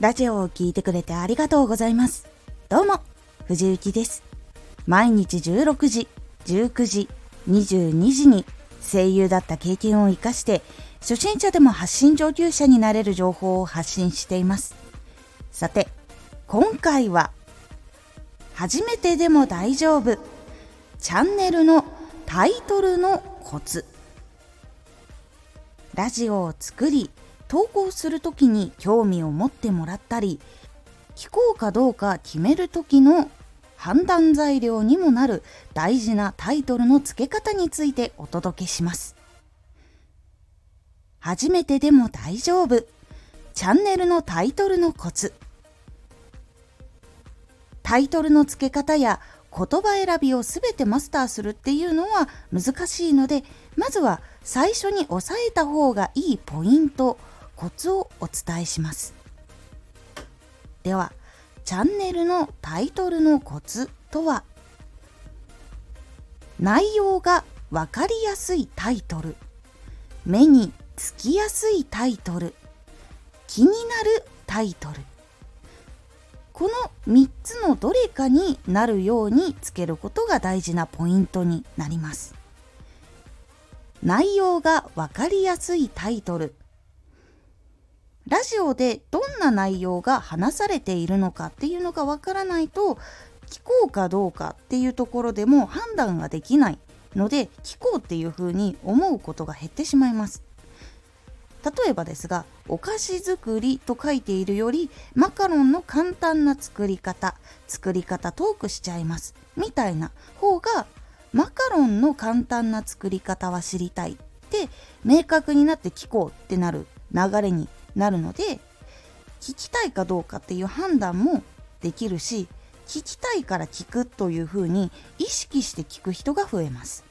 ラジオを聴いてくれてありがとうございます。どうも、藤幸です。毎日16時、19時、22時に声優だった経験を活かして、初心者でも発信上級者になれる情報を発信しています。さて、今回は、初めてでも大丈夫、チャンネルのタイトルのコツ。ラジオを作り、投稿する時に興味を持ってもらったり聞こうかどうか決める時の判断材料にもなる大事なタイトルの付け方についてお届けします。初めてでも大丈夫。チャンネルのタイトルのコツ。タイトルの付け方や言葉選びを全てマスターするっていうのは難しいので、まずは最初に押さえた方がいいポイントコツをお伝えします。ではチャンネルのタイトルのコツとは？内容が分かりやすいタイトル。目につきやすいタイトル。気になるタイトル。この3つのどれかになるようにつけることが大事なポイントになります。内容が分かりやすいタイトル。ラジオでどんな内容が話されているのかっていうのがわからないと聞こうかどうかっていうところでも判断ができないので聞こうっていうふうに思うことが減ってしまいます。例えばですがお菓子作りと書いているよりマカロンの簡単な作り方作り方トークしちゃいますみたいな方がマカロンの簡単な作り方は知りたいって明確になって聞こうってなる流れになるので聞きたいかどうかっていう判断もできるし聞きたいから聞くというふうに意識して聞く人が増えます。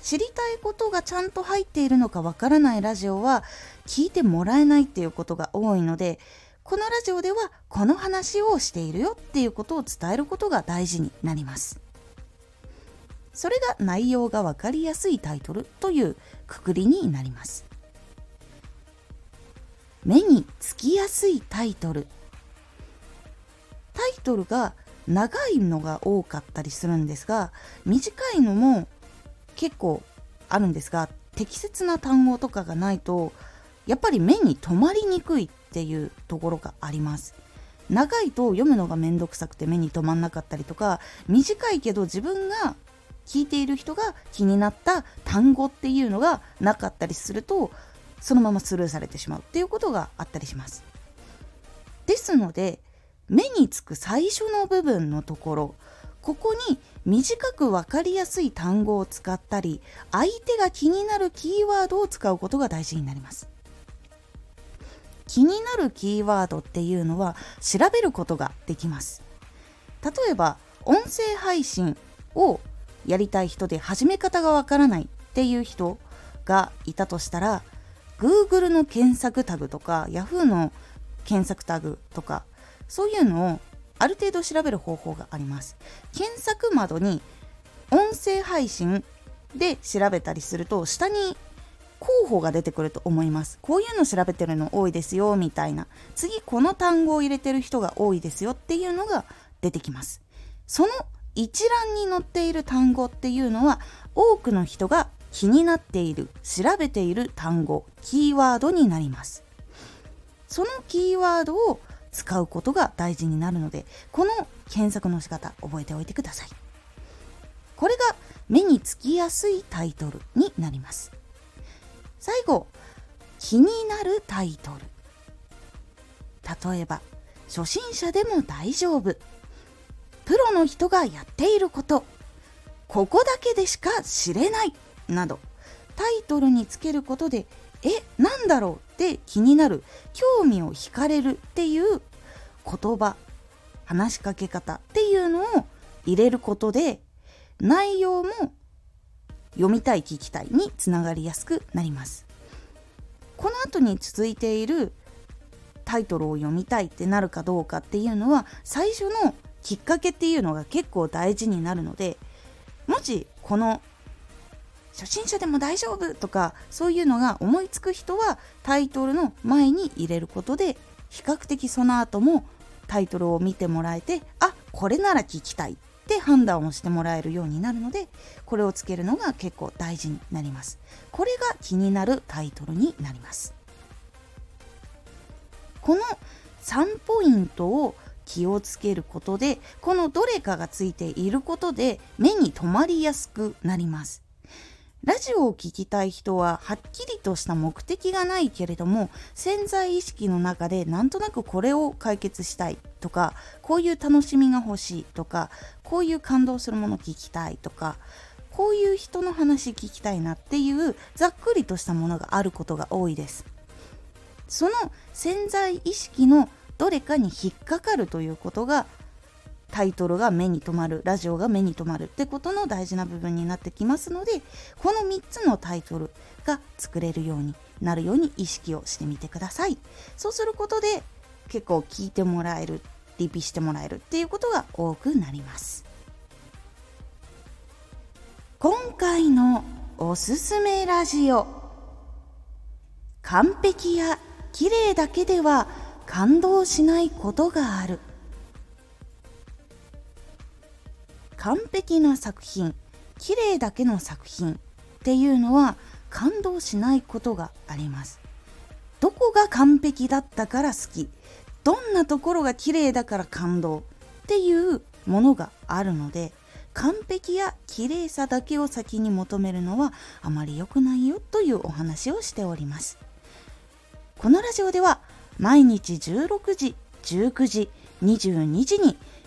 知りたいことがちゃんと入っているのかわからないラジオは聞いてもらえないっていうことが多いのでこのラジオではこの話をしているよっていうことを伝えることが大事になります。それが内容がわかりやすいタイトルというくくりになります。目につきやすいタイトル。タイトルが長いのが多かったりするんですが短いのも結構あるんですが適切な単語とかがないとやっぱり目に留まりにくいっていうところがあります。長いと読むのがめんどくさくて目に留まんなかったりとか短いけど自分が聞いている人が気になった単語っていうのがなかったりするとそのままスルーされてしまうっていうことがあったりします。ですので目につく最初の部分のところここに短く分かりやすい単語を使ったり相手が気になるキーワードを使うことが大事になります。気になるキーワードっていうのは調べることができます。例えば音声配信をやりたい人で始め方がわからないっていう人がいたとしたら Google の検索タグとか Yahoo の検索タグとかそういうのをある程度調べる方法があります。検索窓に音声配信で調べたりすると下に候補が出てくると思います。こういうの調べてるの多いですよみたいな。次この単語を入れてる人が多いですよっていうのが出てきます。その一覧に載っている単語っていうのは多くの人が気になっている調べている単語キーワードになります。そのキーワードを使うことが大事になるのでこの検索の仕方覚えておいてください。これが目につきやすいタイトルになります。最後気になるタイトル。例えば初心者でも大丈夫。プロの人がやっていること。ここだけでしか知れない。など。タイトルにつけることでえなんだろう？って気になる興味を惹かれるっていう言葉話しかけ方っていうのを入れることで内容も読みたい聞きたいにつながりやすくなります。この後に続いているタイトルを読みたいってなるかどうかっていうのは最初のきっかけっていうのが結構大事になるのでもしこの初心者でも大丈夫とかそういうのが思いつく人はタイトルの前に入れることで比較的その後もタイトルを見てもらえてあこれなら聞きたいって判断をしてもらえるようになるのでこれをつけるのが結構大事になります。これが気になるタイトルになります。この3ポイントを気をつけることでこのどれかがついていることで目に留まりやすくなります。ラジオを聴きたい人ははっきりとした目的がないけれども潜在意識の中でなんとなくこれを解決したいとかこういう楽しみが欲しいとかこういう感動するもの聞きたいとかこういう人の話聞きたいなっていうざっくりとしたものがあることが多いです。その潜在意識のどれかに引っかかるということがタイトルが目に留まるラジオが目に留まるってことの大事な部分になってきますのでこの3つのタイトルが作れるようになるように意識をしてみてください。そうすることで結構聞いてもらえるリピしてもらえるっていうことが多くなります。今回のおすすめラジオ。完璧や綺麗だけでは感動しないことがある。完璧な作品綺麗だけの作品っていうのは感動しないことがあります。どこが完璧だったから好きどんなところが綺麗だから感動っていうものがあるので完璧や綺麗さだけを先に求めるのはあまり良くないよというお話をしております。このラジオでは毎日16時19時22時に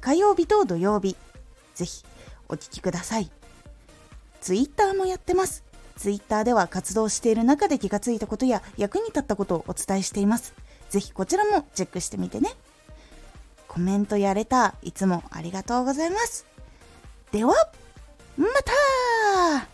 火曜日と土曜日。ぜひお聴きください。ツイッターもやってます。ツイッターでは活動している中で気がついたことや役に立ったことをお伝えしています。ぜひこちらもチェックしてみてね。コメントやれたいつもありがとうございます。ではまた!